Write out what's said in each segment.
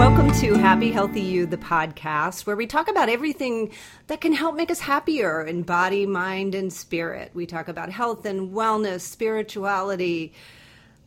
Welcome to Happy Healthy You, the podcast, where we talk about everything that can help make us happier in body, mind, and spirit. We talk about health and wellness, spirituality,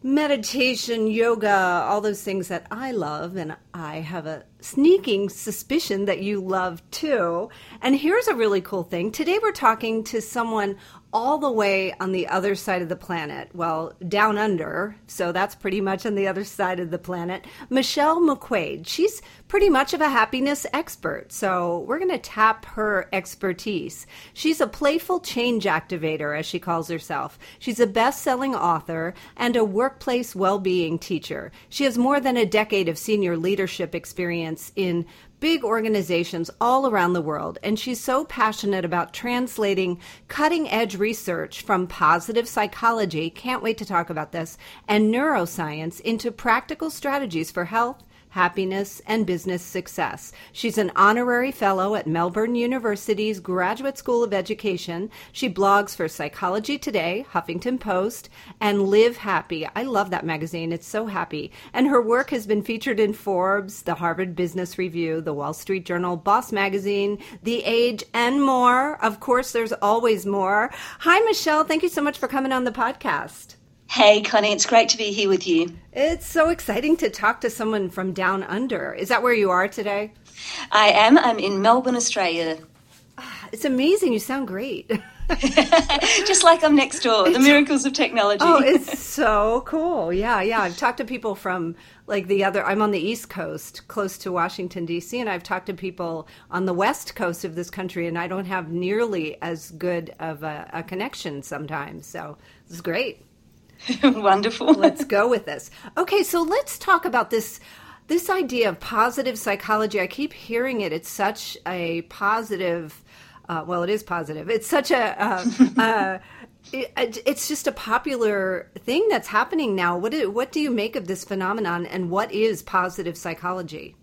meditation, yoga, all those things that I love, and I have a sneaking suspicion that you love too. And here's a really cool thing. Today we're talking to someone all the way on the other side of the planet. Well, down under, so that's pretty much on the other side of the planet. Michelle McQuaid. She's pretty much of a happiness expert, so we're going to tap her expertise. She's a playful change activator, as she calls herself. She's a best selling author and a workplace well being teacher. She has more than a decade of senior leadership experience in big organizations all around the world, and she's so passionate about translating cutting edge research from positive psychology, can't wait to talk about this, and neuroscience into practical strategies for health happiness, and business success. She's an honorary fellow at Melbourne University's Graduate School of Education. She blogs for Psychology Today, Huffington Post, and Live Happy. I love that magazine. It's so happy. And her work has been featured in Forbes, the Harvard Business Review, the Wall Street Journal, Boss Magazine, The Age, and more. Of course, there's always more. Hi, Michelle. Thank you so much for coming on the podcast. Hey, Connie, it's great to be here with you. It's so exciting to talk to someone from down under. Is that where you are today? I am. I'm in Melbourne, Australia. Ah, it's amazing. You sound great. Just like I'm next door, the miracles of technology. Oh, it's so cool. Yeah, yeah. I've talked to people from like the other, I'm on the East Coast, close to Washington, D.C., and I've talked to people on the West Coast of this country, and I don't have nearly as good of a, a connection sometimes. So it's great. Wonderful. let's go with this. Okay, so let's talk about this this idea of positive psychology. I keep hearing it. It's such a positive. Uh, well, it is positive. It's such a. Uh, uh, it, it's just a popular thing that's happening now. What do, what do you make of this phenomenon, and what is positive psychology?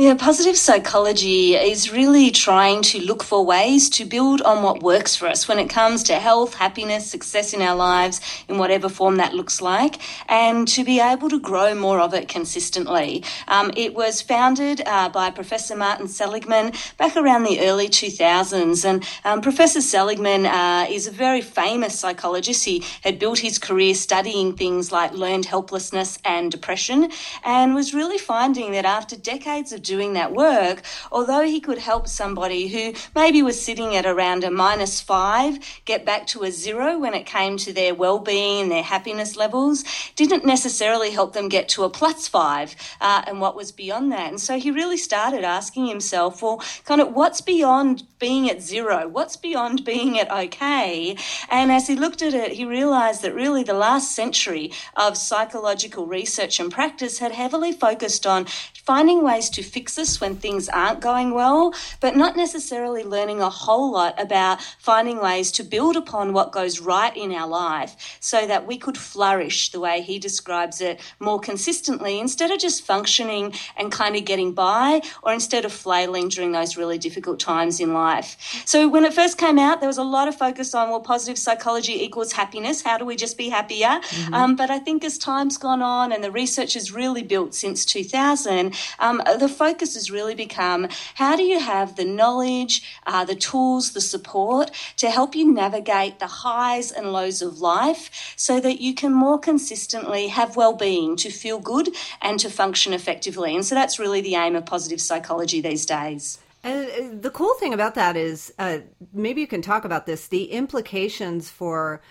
Yeah, positive psychology is really trying to look for ways to build on what works for us when it comes to health, happiness, success in our lives, in whatever form that looks like, and to be able to grow more of it consistently. Um, it was founded uh, by Professor Martin Seligman back around the early 2000s, and um, Professor Seligman uh, is a very famous psychologist. He had built his career studying things like learned helplessness and depression, and was really finding that after decades of doing that work, although he could help somebody who maybe was sitting at around a minus five get back to a zero when it came to their well-being and their happiness levels, didn't necessarily help them get to a plus five uh, and what was beyond that. And so he really started asking himself, well, kind of what's beyond being at zero? What's beyond being at okay? And as he looked at it, he realized that really the last century of psychological research and practice had heavily focused on finding ways to fix us when things aren't going well, but not necessarily learning a whole lot about finding ways to build upon what goes right in our life so that we could flourish the way he describes it more consistently instead of just functioning and kind of getting by or instead of flailing during those really difficult times in life. So when it first came out, there was a lot of focus on, well, positive psychology equals happiness. How do we just be happier? Mm-hmm. Um, but I think as time's gone on and the research has really built since 2000, um, the focus has really become how do you have the knowledge, uh, the tools, the support to help you navigate the highs and lows of life so that you can more consistently have well-being, to feel good and to function effectively. And so that's really the aim of positive psychology these days. And uh, the cool thing about that is, uh, maybe you can talk about this: the implications for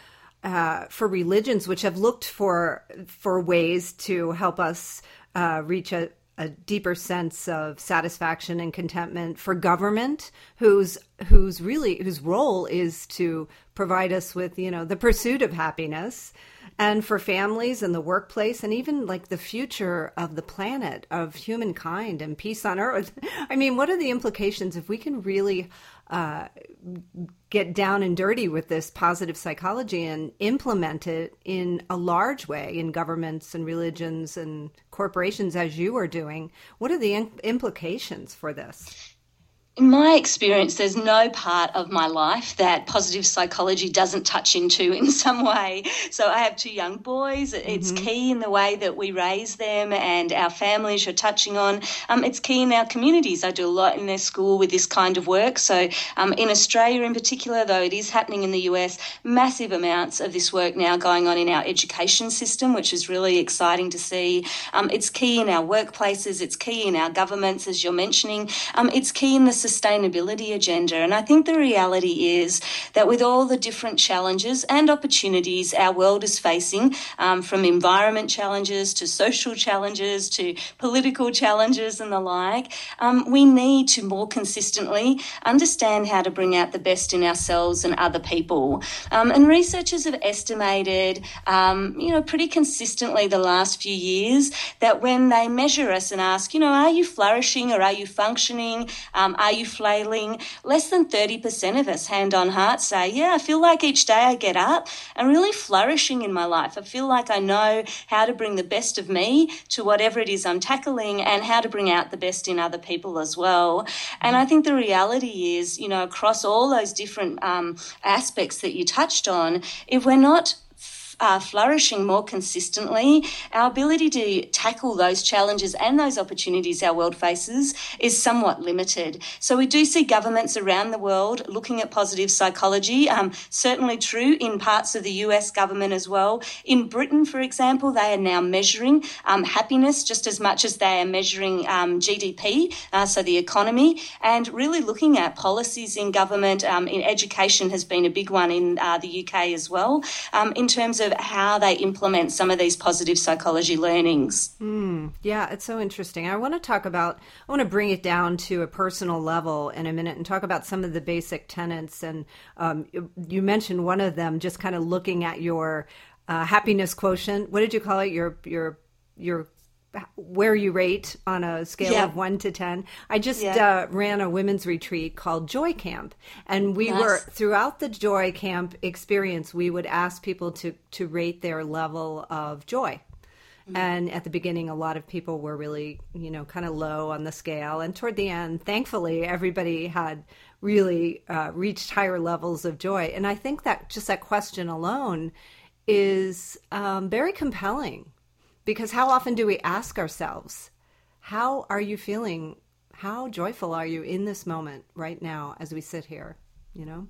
uh, for religions, which have looked for for ways to help us uh, reach a, a deeper sense of satisfaction and contentment for government whose whose really whose role is to provide us with you know the pursuit of happiness and for families and the workplace and even like the future of the planet of humankind and peace on earth. I mean what are the implications if we can really uh, get down and dirty with this positive psychology and implement it in a large way in governments and religions and corporations as you are doing, what are the implications for this? In my experience, there's no part of my life that positive psychology doesn't touch into in some way. So I have two young boys. It's mm-hmm. key in the way that we raise them and our families you're touching on. Um, it's key in our communities. I do a lot in their school with this kind of work. So um, in Australia in particular, though it is happening in the US, massive amounts of this work now going on in our education system, which is really exciting to see. Um, it's key in our workplaces. It's key in our governments, as you're mentioning. Um, it's key in the sustainability agenda. And I think the reality is that with all the different challenges and opportunities our world is facing, um, from environment challenges to social challenges to political challenges and the like, um, we need to more consistently understand how to bring out the best in ourselves and other people. Um, and researchers have estimated, um, you know, pretty consistently the last few years that when they measure us and ask, you know, are you flourishing or are you functioning? Um, are you flailing, less than 30% of us, hand on heart, say, Yeah, I feel like each day I get up and really flourishing in my life. I feel like I know how to bring the best of me to whatever it is I'm tackling and how to bring out the best in other people as well. And I think the reality is, you know, across all those different um, aspects that you touched on, if we're not uh, flourishing more consistently, our ability to tackle those challenges and those opportunities our world faces is somewhat limited. So we do see governments around the world looking at positive psychology, um, certainly true in parts of the US government as well. In Britain, for example, they are now measuring um, happiness just as much as they are measuring um, GDP, uh, so the economy, and really looking at policies in government. Um, in education has been a big one in uh, the UK as well, um, in terms of of how they implement some of these positive psychology learnings. Mm, yeah, it's so interesting. I want to talk about, I want to bring it down to a personal level in a minute and talk about some of the basic tenets. And um, you mentioned one of them, just kind of looking at your uh, happiness quotient. What did you call it? Your, your, your where you rate on a scale yeah. of one to ten. I just yeah. uh, ran a women's retreat called Joy Camp, and we nice. were throughout the Joy Camp experience. We would ask people to to rate their level of joy. Mm-hmm. And at the beginning, a lot of people were really, you know, kind of low on the scale. And toward the end, thankfully, everybody had really uh, reached higher levels of joy. And I think that just that question alone is um, very compelling because how often do we ask ourselves, how are you feeling? How joyful are you in this moment right now as we sit here? You know?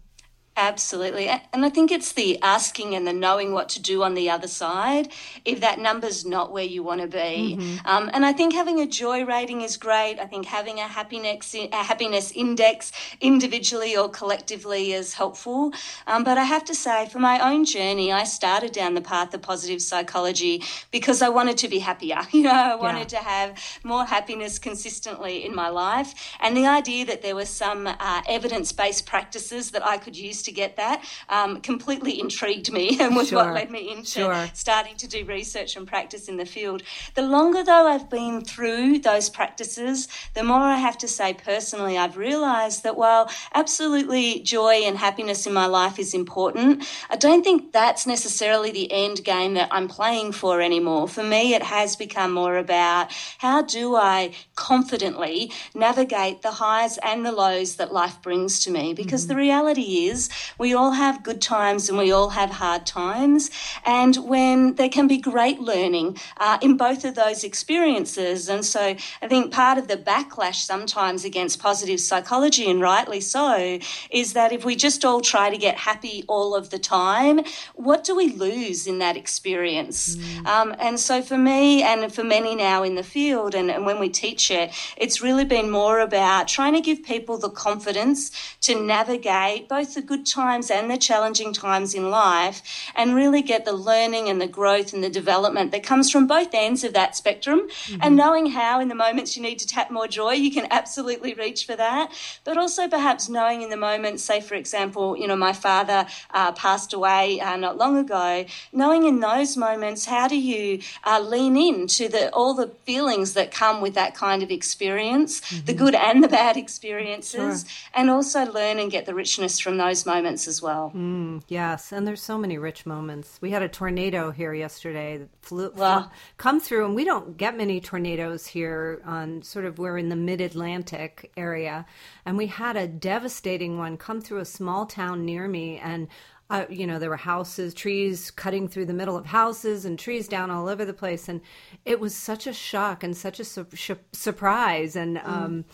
Absolutely. And I think it's the asking and the knowing what to do on the other side if that number's not where you want to be. Mm-hmm. Um, and I think having a joy rating is great. I think having a happiness, a happiness index individually or collectively is helpful. Um, but I have to say, for my own journey, I started down the path of positive psychology because I wanted to be happier. You know, I wanted yeah. to have more happiness consistently in my life. And the idea that there were some uh, evidence based practices that I could use to get that um, completely intrigued me and was sure. what led me into sure. starting to do research and practice in the field. The longer, though, I've been through those practices, the more I have to say personally, I've realized that while absolutely joy and happiness in my life is important, I don't think that's necessarily the end game that I'm playing for anymore. For me, it has become more about how do I confidently navigate the highs and the lows that life brings to me? Because mm-hmm. the reality is, we all have good times and we all have hard times. And when there can be great learning uh, in both of those experiences. And so I think part of the backlash sometimes against positive psychology, and rightly so, is that if we just all try to get happy all of the time, what do we lose in that experience? Mm. Um, and so for me and for many now in the field, and, and when we teach it, it's really been more about trying to give people the confidence to navigate both the good times and the challenging times in life and really get the learning and the growth and the development that comes from both ends of that spectrum. Mm-hmm. And knowing how in the moments you need to tap more joy, you can absolutely reach for that. But also perhaps knowing in the moment, say, for example, you know, my father uh, passed away uh, not long ago, knowing in those moments, how do you uh, lean into the, all the feelings that come with that kind of experience, mm-hmm. the good and the bad experiences, sure. and also learn and get the richness from those moments as well. Mm, yes, and there's so many rich moments. We had a tornado here yesterday that flew, flew come through, and we don't get many tornadoes here on sort of we're in the mid Atlantic area, and we had a devastating one come through a small town near me, and uh, you know, there were houses, trees cutting through the middle of houses and trees down all over the place. And it was such a shock and such a su- sh- surprise. And, mm.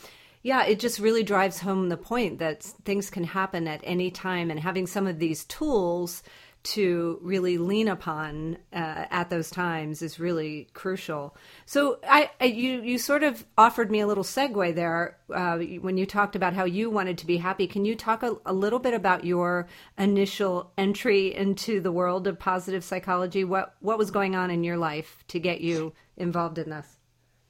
Yeah, it just really drives home the point that things can happen at any time. And having some of these tools to really lean upon uh, at those times is really crucial. So I, I, you you sort of offered me a little segue there uh, when you talked about how you wanted to be happy. Can you talk a, a, little bit about your initial entry into the world of positive psychology? What what was going on in your life to get you involved in this?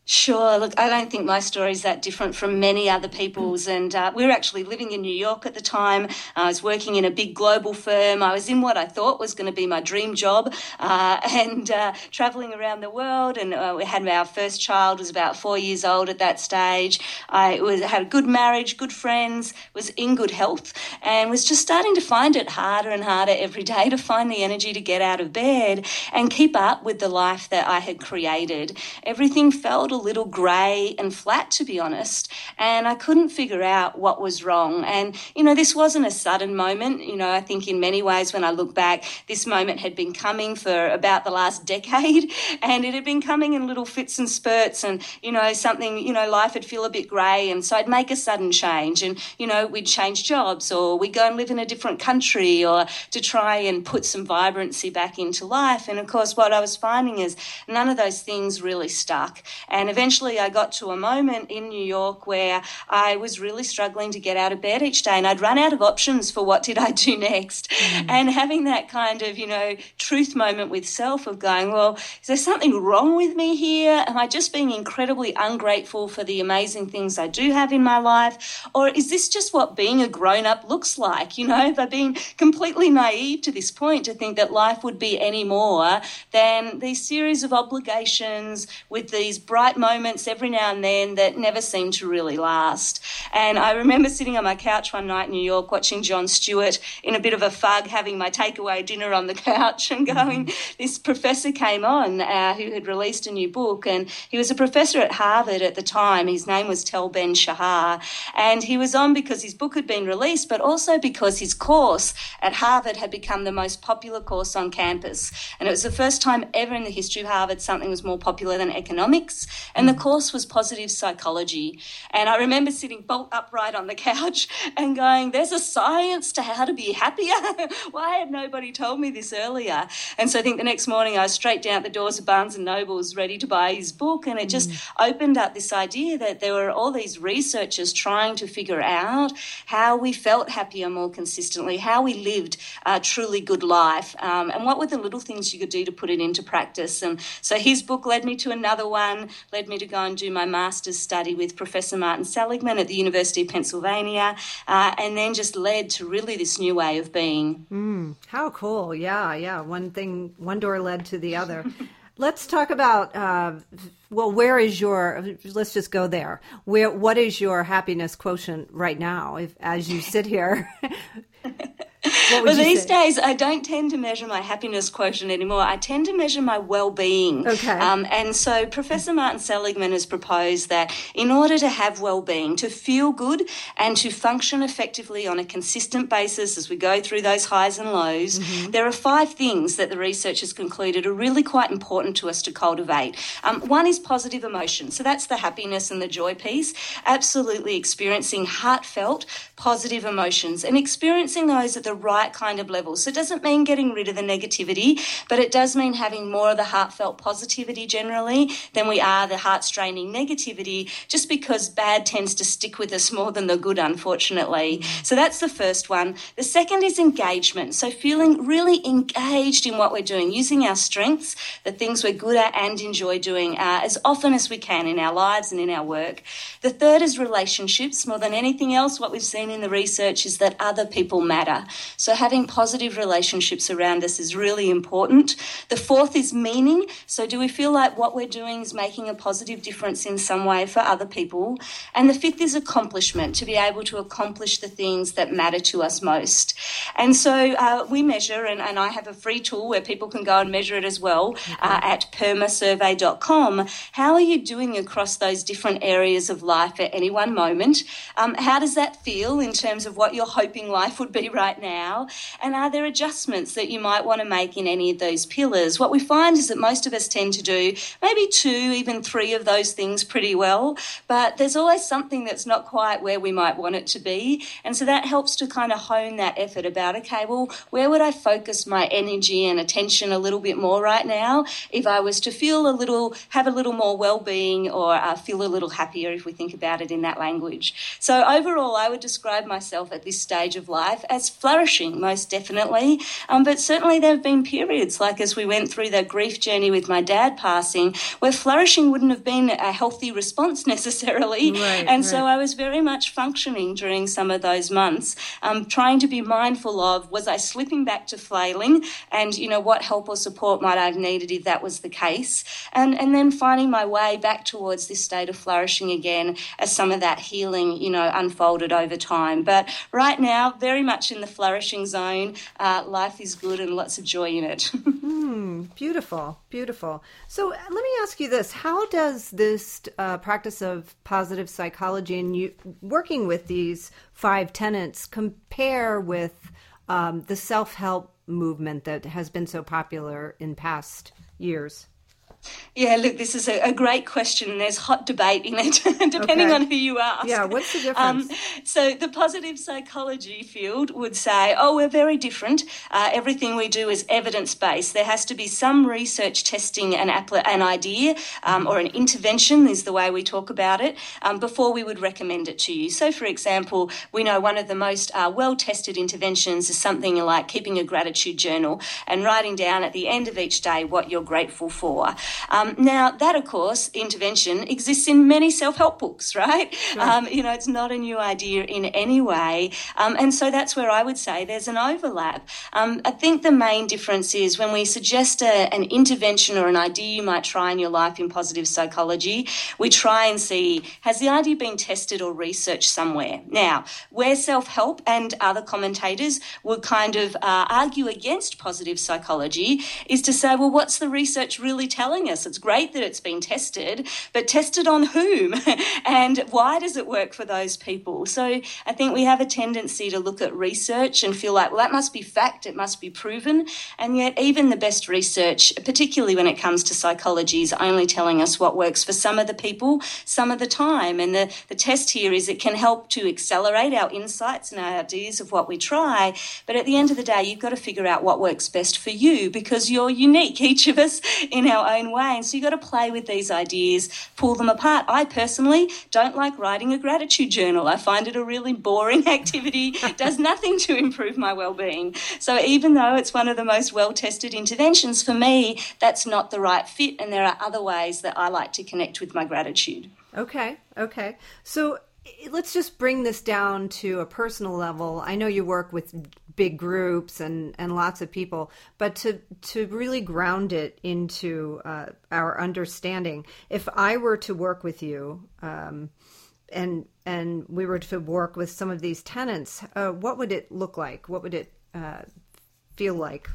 Sure. Look, I don't think my story is that different from many other people's. And uh, we were actually living in New York at the time. I was working in a big global firm. I was in what I thought was going to be my dream job uh, and uh, traveling around the world. And uh, we had our first child, was about four years old at that stage. I was, had a good marriage, good friends, was in good health, and was just starting to find it harder and harder every day to find the energy to get out of bed and keep up with the life that I had created. Everything felt a little grey and flat, to be honest. And I couldn't figure out what was wrong. And, you know, this wasn't a sudden moment. You know, I think in many ways, when I look back, this moment had been coming for about the last decade and it had been coming in little fits and spurts. And, you know, something, you know, life would feel a bit grey. And so I'd make a sudden change and, you know, we'd change jobs or we'd go and live in a different country or to try and put some vibrancy back into life. And of course, what I was finding is none of those things really stuck. And and eventually I got to a moment in New York where I was really struggling to get out of bed each day and I'd run out of options for what did I do next. Mm. And having that kind of, you know, truth moment with self of going, well, is there something wrong with me here? Am I just being incredibly ungrateful for the amazing things I do have in my life? Or is this just what being a grown up looks like? You know, by being completely naive to this point to think that life would be any more than these series of obligations with these bright moments every now and then that never seem to really last. And I remember sitting on my couch one night in New York watching Jon Stewart in a bit of a fug, having my takeaway dinner on the couch and going, mm-hmm. this professor came on uh, who had released a new book. And he was a professor at Harvard at the time. His name was Tal Ben Shahar. And he was on because his book had been released, but also because his course at Harvard had become the most popular course on campus. And it was the first time ever in the history of Harvard something was more popular than economics. And the course was positive psychology. And I remember sitting bolt upright on the couch and going, There's a science to how to be happier. Why had nobody told me this earlier? And so I think the next morning I was straight down at the doors of Barnes and Nobles ready to buy his book. And it just mm. opened up this idea that there were all these researchers trying to figure out how we felt happier more consistently, how we lived a truly good life, um, and what were the little things you could do to put it into practice. And so his book led me to another one, led me to go and do my master's study with Professor Martin Seligman at the University of Pennsylvania, uh, and then just led to really this new way of being. Mm, how cool! Yeah, yeah. One thing, one door led to the other. Let's talk about. Uh, well, where is your? Let's just go there. Where? What is your happiness quotient right now? If as you sit here, well, these say? days I don't tend to measure my happiness quotient anymore. I tend to measure my well-being. Okay. Um, and so Professor Martin Seligman has proposed that in order to have well-being, to feel good, and to function effectively on a consistent basis as we go through those highs and lows, mm-hmm. there are five things that the research has concluded are really quite important to us to cultivate. Um, one is positive emotion. So that's the happiness and the joy piece. Absolutely experiencing heartfelt positive emotions and experiencing those at the right kind of level. So it doesn't mean getting rid of the negativity, but it does mean having more of the heartfelt positivity generally than we are the heart straining negativity, just because bad tends to stick with us more than the good, unfortunately. So that's the first one. The second is engagement. So feeling really engaged in what we're doing, using our strengths, the things we're good at and enjoy doing uh, as often as we can in our lives and in our work. The third is relationships. More than anything else, what we've seen in the research is that other people matter. So having positive relationships around us is really important. The fourth is meaning. So do we feel like what we're doing is making a positive difference in some way for other people? And the fifth is accomplishment, to be able to accomplish the things that matter to us most. And so uh, we measure, and, and, I have a free tool where people can go and measure it as well uh, at permasurvey.com. How are you doing across those different areas of life at any one moment? Um, how does that feel in terms of what you're hoping life would be right now? And are there adjustments that you might want to make in any of those pillars? What we find is that most of us tend to do maybe two, even three of those things pretty well, but there's always something that's not quite where we might want it to be. And so that helps to kind of hone that effort about, okay, well, where would I focus my energy and attention a little bit more right now if I was to feel a little, have a little more well-being or uh, feel a little happier if we think about it in that language. So overall, I would describe myself at this stage of life as flourishing, most definitely. Um, but certainly there have been periods, like as we went through that grief journey with my dad passing, where flourishing wouldn't have been a healthy response necessarily. Right, and right. so I was very much functioning during some of those months, um, trying to be mindful of was I slipping back to flailing and, you know, what help or support might I have needed if that was the case. And, and then finding my way back towards this state of flourishing again as some of that healing, you know, unfolded over time. But right now, very much in the flourishing zone. Uh, life is good and lots of joy in it. Beautiful, beautiful. So uh, let me ask you this: How does this uh, practice of positive psychology and you working with these five tenets compare with um, the self-help movement that has been so popular in past years? Yeah, look, this is a, a, great question, and there's hot debate in it, depending okay. on who you ask. Yeah, what's the difference? Um, so, the positive psychology field would say, oh, we're very different. Uh, everything we do is evidence based. There has to be some research testing an, an idea um, or an intervention, is the way we talk about it, um, before we would recommend it to you. So, for example, we know one of the most uh, well tested interventions is something like keeping a gratitude journal and writing down at the end of each day what you're grateful for. Um, now, that, of course, intervention exists in many self help books, right? Um, you know, it's not a new idea in any way. Um, and so that's where I would say there's an overlap. Um, I think the main difference is when we suggest a, an intervention or an idea you might try in your life in positive psychology, we try and see has the idea been tested or researched somewhere? Now, where self help and other commentators would kind of uh, argue against positive psychology is to say, well, what's the research really telling? It's great that it's been tested, but tested on whom? and why does it work for those people? So I think we have a tendency to look at research and feel like, well, that must be fact, it must be proven. And yet, even the best research, particularly when it comes to psychology, is only telling us what works for some of the people, some of the time. And the, the test here is it can help to accelerate our insights and our ideas of what we try. But at the end of the day, you've got to figure out what works best for you because you're unique, each of us in our own way. And so you've got to play with these ideas, pull them apart. I personally don't like writing a gratitude journal. I find it a really boring activity. does nothing to improve my well-being. So even though it's one of the most well-tested interventions for me, that's not the right fit. And there are other ways that I like to connect with my gratitude. Okay. Okay. So let's just bring this down to a personal level. I know you work with big groups and, and lots of people, but to to really ground it into uh, our understanding. If I were to work with you, um, and and we were to work with some of these tenants, uh, what would it look like? What would it uh, feel like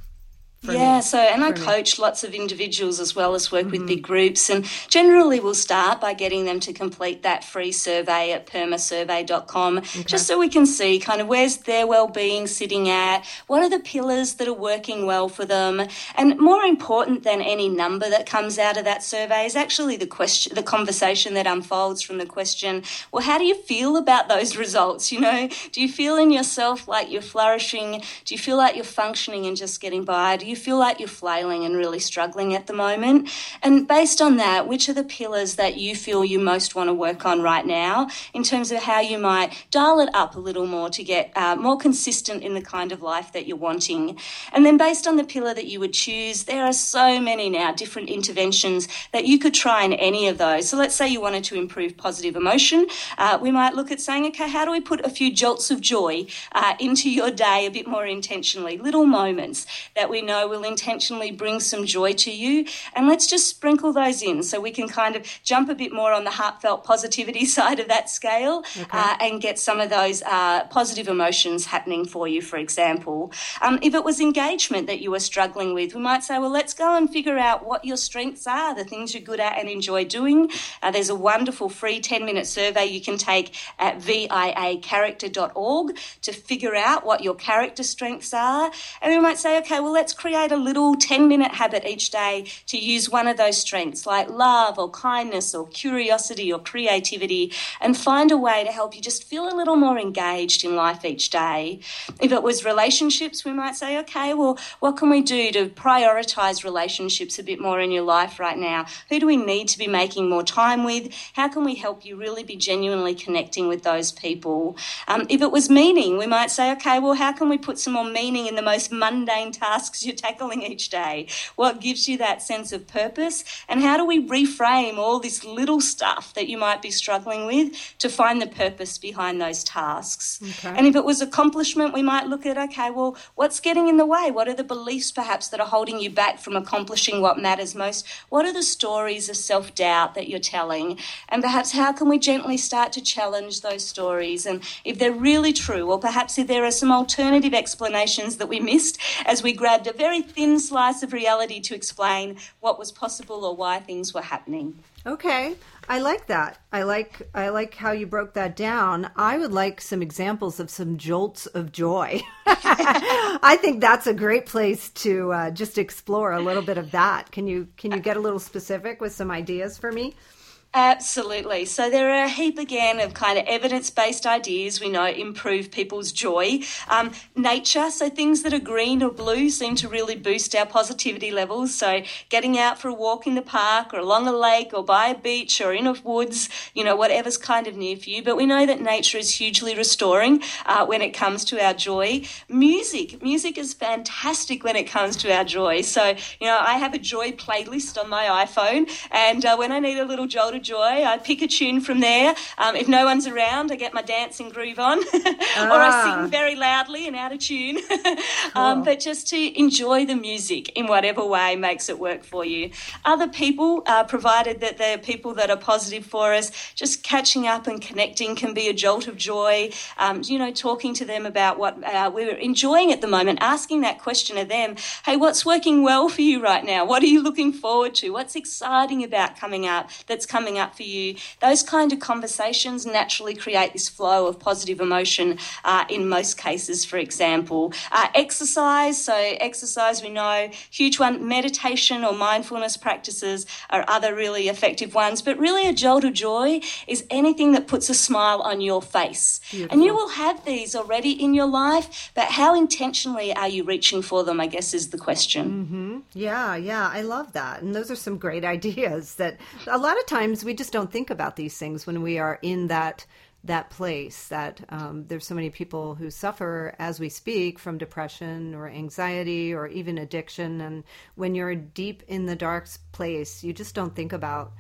yeah, so and I coach lots of individuals as well as work mm-hmm. with big groups, and generally we'll start by getting them to complete that free survey at permasurvey.com, okay. just so we can see kind of where's their well-being sitting at, what are the pillars that are working well for them, and more important than any number that comes out of that survey is actually the question, the conversation that unfolds from the question. Well, how do you feel about those results? You know, do you feel in yourself like you're flourishing? Do you feel like you're functioning and just getting by? Do you feel like you're flailing and really struggling at the moment? And based on that, which are the pillars that you feel you most want to work on right now in terms of how you might dial it up a little more to get uh, more consistent in the kind of life that you're wanting? And then based on the pillar that you would choose, there are so many now different interventions that you could try in any of those. So let's say you wanted to improve positive emotion. Uh, we might look at saying, okay, how do we put a few jolts of joy uh, into your day a bit more intentionally? Little moments that we know know will intentionally bring some joy to you. And let's just sprinkle those in so we can kind of jump a bit more on the heartfelt positivity side of that scale okay. uh, and get some of those uh, positive emotions happening for you, for example. Um, if it was engagement that you were struggling with, we might say, well, let's go and figure out what your strengths are, the things you're good at and enjoy doing. Uh, there's a wonderful free 10 minute survey you can take at viacharacter.org to figure out what your character strengths are. And we might say, okay, well, let's create create a little 10 minute habit each day to use one of those strengths like love or kindness or curiosity or creativity and find a way to help you just feel a little more engaged in life each day. If it was relationships, we might say, okay, well, what can we do to prioritize relationships a bit more in your life right now? Who do we need to be making more time with? How can we help you really be genuinely connecting with those people? Um, if it was meaning, we might say, okay, well, how can we put some more meaning in the most mundane tasks you're tackling each day? What gives you that sense of purpose? And how do we reframe all this little stuff that you might be struggling with to find the purpose behind those tasks? Okay. And if it was accomplishment, we might look at, okay, well, what's getting in the way? What are the beliefs perhaps that are holding you back from accomplishing what matters most? What are the stories of self doubt that you're telling? And perhaps how can we gently start to challenge those stories? And if they're really true, or perhaps if there are some alternative explanations that we missed as we grabbed a very very thin slice of reality to explain what was possible or why things were happening. Okay. I like that. I like I like how you broke that down. I would like some examples of some jolts of joy. I think that's a great place to uh, just explore a little bit of that. Can you can you get a little specific with some ideas for me? Absolutely. So there are a heap again of kind of evidence based ideas we know improve people's joy. Um, nature, so things that are green or blue seem to really boost our positivity levels. So getting out for a walk in the park or along a lake or by a beach or in a woods, you know, whatever's kind of near for you. But we know that nature is hugely restoring uh, when it comes to our joy. Music, music is fantastic when it comes to our joy. So, you know, I have a joy playlist on my iPhone and uh, when I need a little jolt of joy. I pick a tune from there. Um, if no one's around, I get my dancing groove on, ah. or I sing very loudly and out of tune. um, But just to enjoy the music in whatever way makes it work for you. Other people, uh, provided that they're people that are positive for us, just catching up and connecting can be a jolt of joy. Um, you know, talking to them about what uh, we're enjoying at the moment, asking that question of them. Hey, what's working well for you right now? What are you looking forward to? What's exciting about coming up that's coming coming up for you, those kind of conversations naturally create this flow of positive emotion uh, in most cases, for example. Uh, exercise, so exercise we know, huge one, meditation or mindfulness practices are other really effective ones, but really a jolt of joy is anything that puts a smile on your face. Beautiful. And you will have these already in your life, but how intentionally are you reaching for them, I guess is the question. Mm-hmm. Yeah, yeah, I love that. And those are some great ideas that a lot of times we just don't think about these things when we are in that that place that um, there's so many people who suffer as we speak from depression or anxiety or even addiction. And when you're deep in the dark place you just don't think about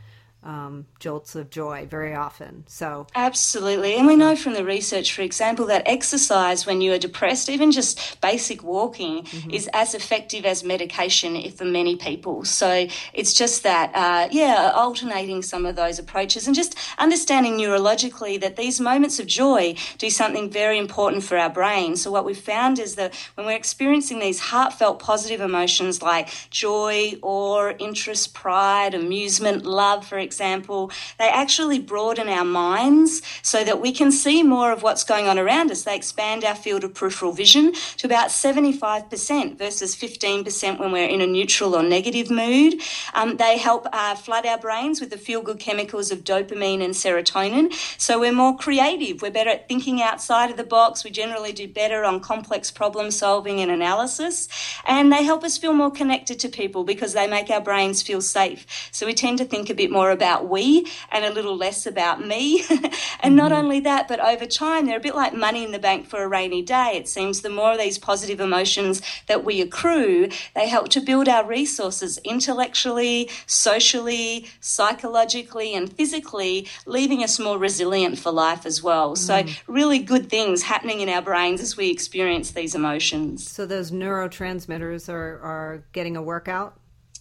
um, jolts of joy very often. So, absolutely. And we know from the research, for example, that exercise when you are depressed, even just basic walking, mm-hmm. is as effective as medication for many people. So, it's just that, uh, yeah, alternating some of those approaches and just understanding neurologically that these moments of joy do something very important for our brain. So, what we've found is that when we're experiencing these heartfelt positive emotions like joy, awe, interest, pride, amusement, love, for example, they actually broaden our minds so that we can see more of what's going on around us. They expand our field of peripheral vision to about 75% versus 15% when we're in a neutral or negative mood. Um, they help uh, flood our brains with the feel good chemicals of dopamine and serotonin. So we're more creative. We're better at thinking outside of the box. We generally do better on complex problem solving and analysis. And they help us feel more connected to people because they make our brains feel safe. So we tend to think a bit more about we and a little less about me. and mm-hmm. not only that, but over time, they're a bit like money in the bank for a rainy day. It seems the more of these positive emotions that we accrue, they help to build our resources intellectually, socially, psychologically, and physically, leaving us more resilient for life as well. Mm. So, really good things happening in our brains as we experience these emotions. So, those neurotransmitters are, are getting a workout?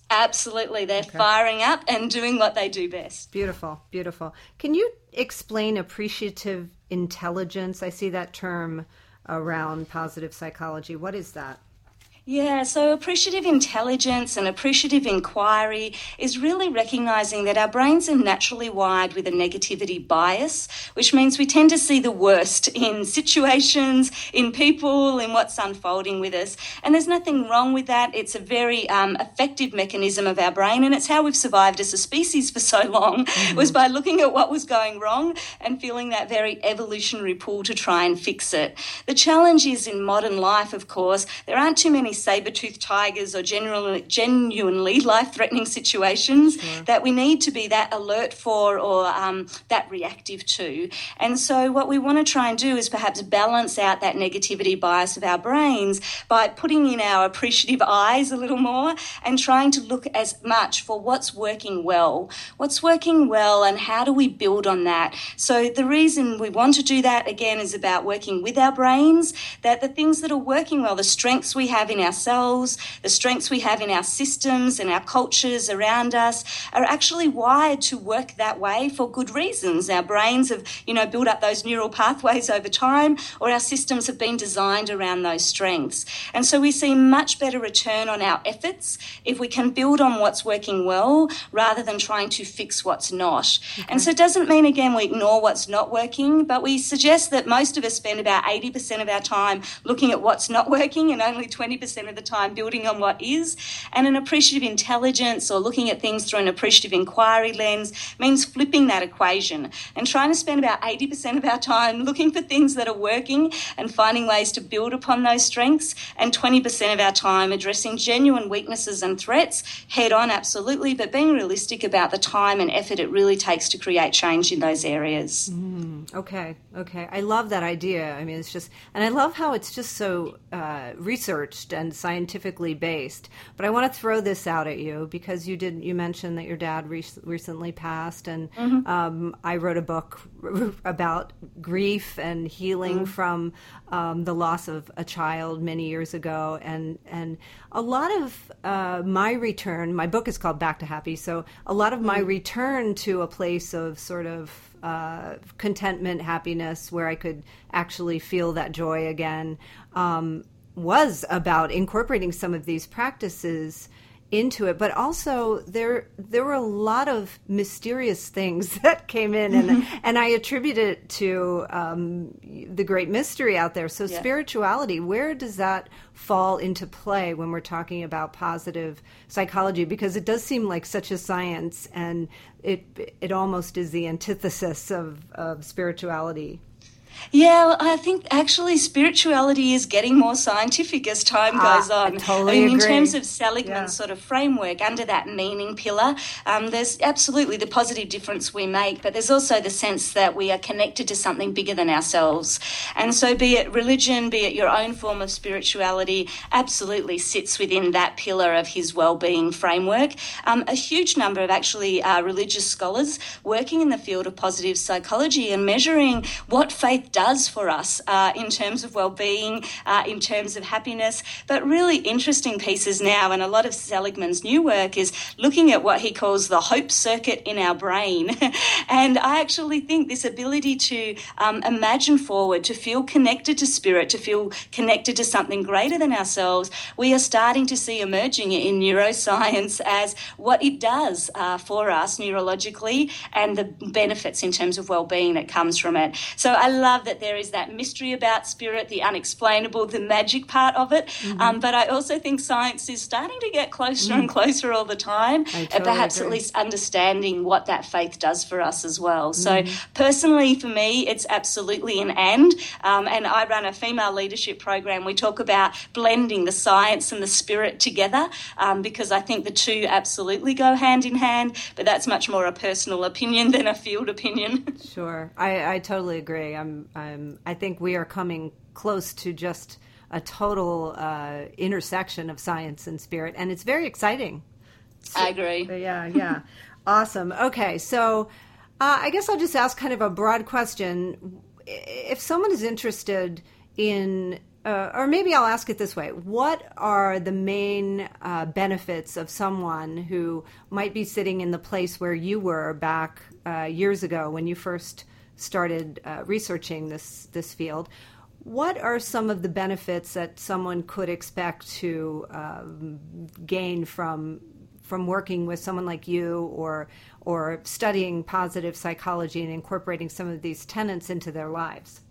Absolutely. They're okay. firing up and doing what they do best. Beautiful, beautiful. Can you explain appreciative intelligence? I see that term around positive psychology. What is that? Yeah, so appreciative intelligence and appreciative inquiry is really recognizing that our brains are naturally wired with a negativity bias, which means we tend to see the worst in situations, in people, in what's unfolding with us. And there's nothing wrong with that. It's a very um, effective mechanism of our brain, and it's how we've survived as a species for so long, mm-hmm. was by looking at what was going wrong and feeling that very evolutionary pull to try and fix it. The challenge is in modern life, of course, there aren't too many saber-toothed tigers or genuinely, genuinely life-threatening situations that we need to be that alert for or um, that reactive to. And so what we want to try and do is perhaps balance out that negativity bias of our brains by putting in our appreciative eyes a little more and trying to look as much for what's working well. What's working well and how do we build on that? So the reason we want to do that again is about working with our brains, that the things that are working well, the strengths we have in our ourselves, the strengths we have in our systems and our cultures around us are actually wired to work that way for good reasons. Our brains have, you know, built up those neural pathways over time, or our systems have been designed around those strengths. And so we see much better return on our efforts if we can build on what's working well rather than trying to fix what's not. Okay. And so it doesn't mean, again, we ignore what's not working, but we suggest that most of us spend about 80% of our time looking at what's not working and only 20% of the time building on what is. And an appreciative intelligence or looking at things through an appreciative inquiry lens means flipping that equation and trying to spend about 80% of our time looking for things that are working and finding ways to build upon those strengths, and 20% of our time addressing genuine weaknesses and threats head on, absolutely, but being realistic about the time and effort it really takes to create change in those areas. Mm, okay, okay. I love that idea. I mean, it's just, and I love how it's just so uh, researched and scientifically based. But I want to throw this out at you because you did you mentioned that your dad re- recently passed, and mm-hmm. um, I wrote a book about grief and healing mm-hmm. from um, the loss of a child many years ago, and and a lot of uh, my return. My book is called Back to Happy, so a lot of my mm-hmm. return to a place of sort of uh, contentment, happiness, where I could actually feel that joy again, um, was about incorporating some of these practices into it but also there there were a lot of mysterious things that came in and mm-hmm. and I attribute it to um, the great mystery out there so yeah. spirituality where does that fall into play when we're talking about positive psychology because it does seem like such a science and it it almost is the antithesis of, of spirituality Yeah, well, I think actually spirituality is getting more scientific as time ah, goes on. I totally I mean, in terms of Seligman's yeah. sort of framework under that meaning pillar, um, there's absolutely the positive difference we make, but there's also the sense that we are connected to something bigger than ourselves. And so, be it religion, be it your own form of spirituality, absolutely sits within that pillar of his well-being framework. Um, a huge number of actually uh, religious scholars working in the field of positive psychology and measuring what faith does for us uh, in terms of well-being, uh, in terms of happiness. But really interesting pieces now, and a lot of Seligman's new work is looking at what he calls the hope circuit in our brain. and I actually think this ability to um, imagine forward, to feel connected to spirit, to feel connected to something greater than ourselves, we are starting to see emerging in neuroscience as what it does uh, for us neurologically and the benefits in terms of well-being that comes from it. So I love that there is that mystery about spirit, the unexplainable, the magic part of it. Mm-hmm. Um, but I also think science is starting to get closer mm. and closer all the time, totally and perhaps agree. at least understanding what that faith does for us as well. So mm. personally, for me, it's absolutely an and. Um, and I run a female leadership program. We talk about blending the science and the spirit together um, because I think the two absolutely go hand in hand. But that's much more a personal opinion than a field opinion. Sure, I, I totally agree. I'm, I'm, I think we are coming close to just a total uh, intersection of science and spirit, and it's very exciting. So, I agree. Yeah, yeah. awesome. Okay, so uh, I guess I'll just ask kind of a broad question. If someone is interested in uh, or maybe I'll ask it this way What are the main uh, benefits of someone who might be sitting in the place where you were back uh, years ago when you first started uh, researching this, this field? What are some of the benefits that someone could expect to um, gain from from working with someone like you or or studying positive psychology and incorporating some of these tenets into their lives?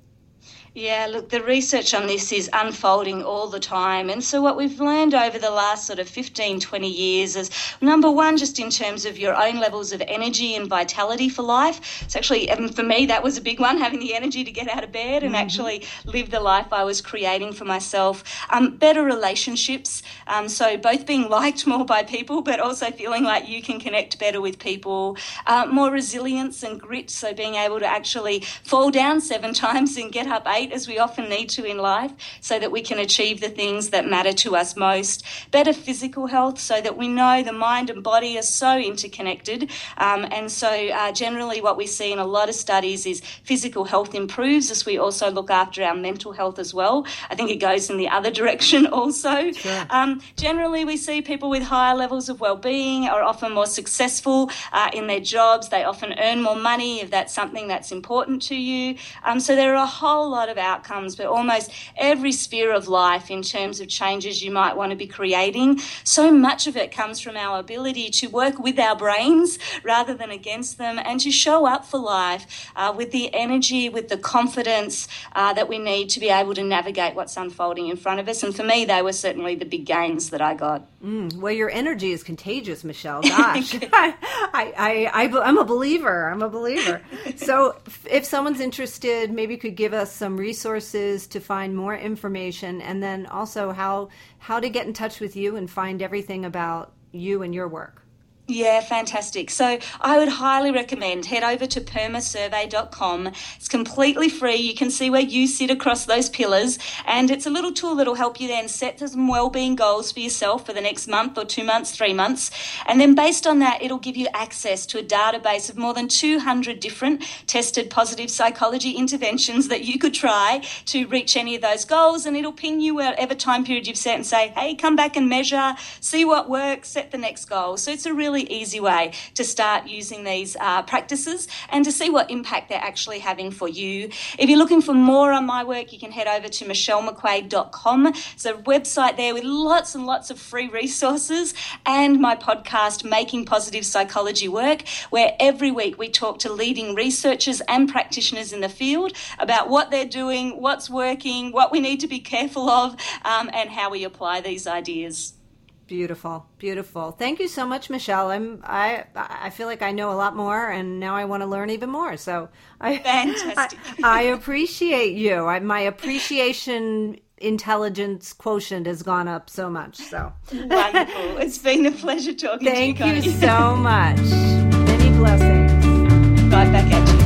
Yeah, look, the research on this is unfolding all the time. And so, what we've learned over the last sort of 15, 20 years is number one, just in terms of your own levels of energy and vitality for life. It's actually, um, for me, that was a big one, having the energy to get out of bed and mm-hmm. actually live the life I was creating for myself. Um, better relationships. Um, so, both being liked more by people, but also feeling like you can connect better with people. Uh, more resilience and grit. So, being able to actually fall down seven times and get up eight as we often need to in life so that we can achieve the things that matter to us most. Better physical health so that we know the mind and body are so interconnected. Um, and so, uh, generally, what we see in a lot of studies is physical health improves as we also look after our mental health as well. I think it goes in the other direction also. Sure. Um, generally, we see people with higher levels of well-being are often more successful uh, in their jobs. They often earn more money if that's something that's important to you. Um, so there are a whole lot of of outcomes, but almost every sphere of life in terms of changes you might want to be creating. So much of it comes from our ability to work with our brains rather than against them and to show up for life uh, with the energy, with the confidence uh, that we need to be able to navigate what's unfolding in front of us. And for me, they were certainly the big gains that I got. Mm, well, your energy is contagious, Michelle. Gosh, I, I, I, I'm a believer. I'm a believer. So if someone's interested, maybe you could give us some resources to find more information, and then also how how to get in touch with you and find everything about you and your work. Yeah, fantastic. So I would highly recommend head over to permasurvey.com. It's completely free. You can see where you sit across those pillars, and it's a little tool that'll help you then set some well-being goals for yourself for the next month or two months, three months, and then based on that, it'll give you access to a database of more than 200 different tested positive psychology interventions that you could try to reach any of those goals, and it'll ping you whatever time period you've set and say, "Hey, come back and measure, see what works, set the next goal." So it's a really really easy way to start using these uh, practices and to see what impact they're actually having for you. If you're looking for more on my work, you can head over to michellemcquaid.com. It's a website there with lots and lots of free resources and my podcast, Making Positive Psychology Work, where every week we talk to leading researchers and practitioners in the field about what they're doing, what's working, what we need to be careful of, um, and how we apply these ideas. Beautiful, beautiful. Thank you so much, Michelle. I'm I I feel like I know a lot more, and now I want to learn even more. So I fantastic. I, I appreciate you. I, my appreciation intelligence quotient has gone up so much. So wonderful. It's been a pleasure talking Thank to you. Thank you so much. Many blessings. Right back at you.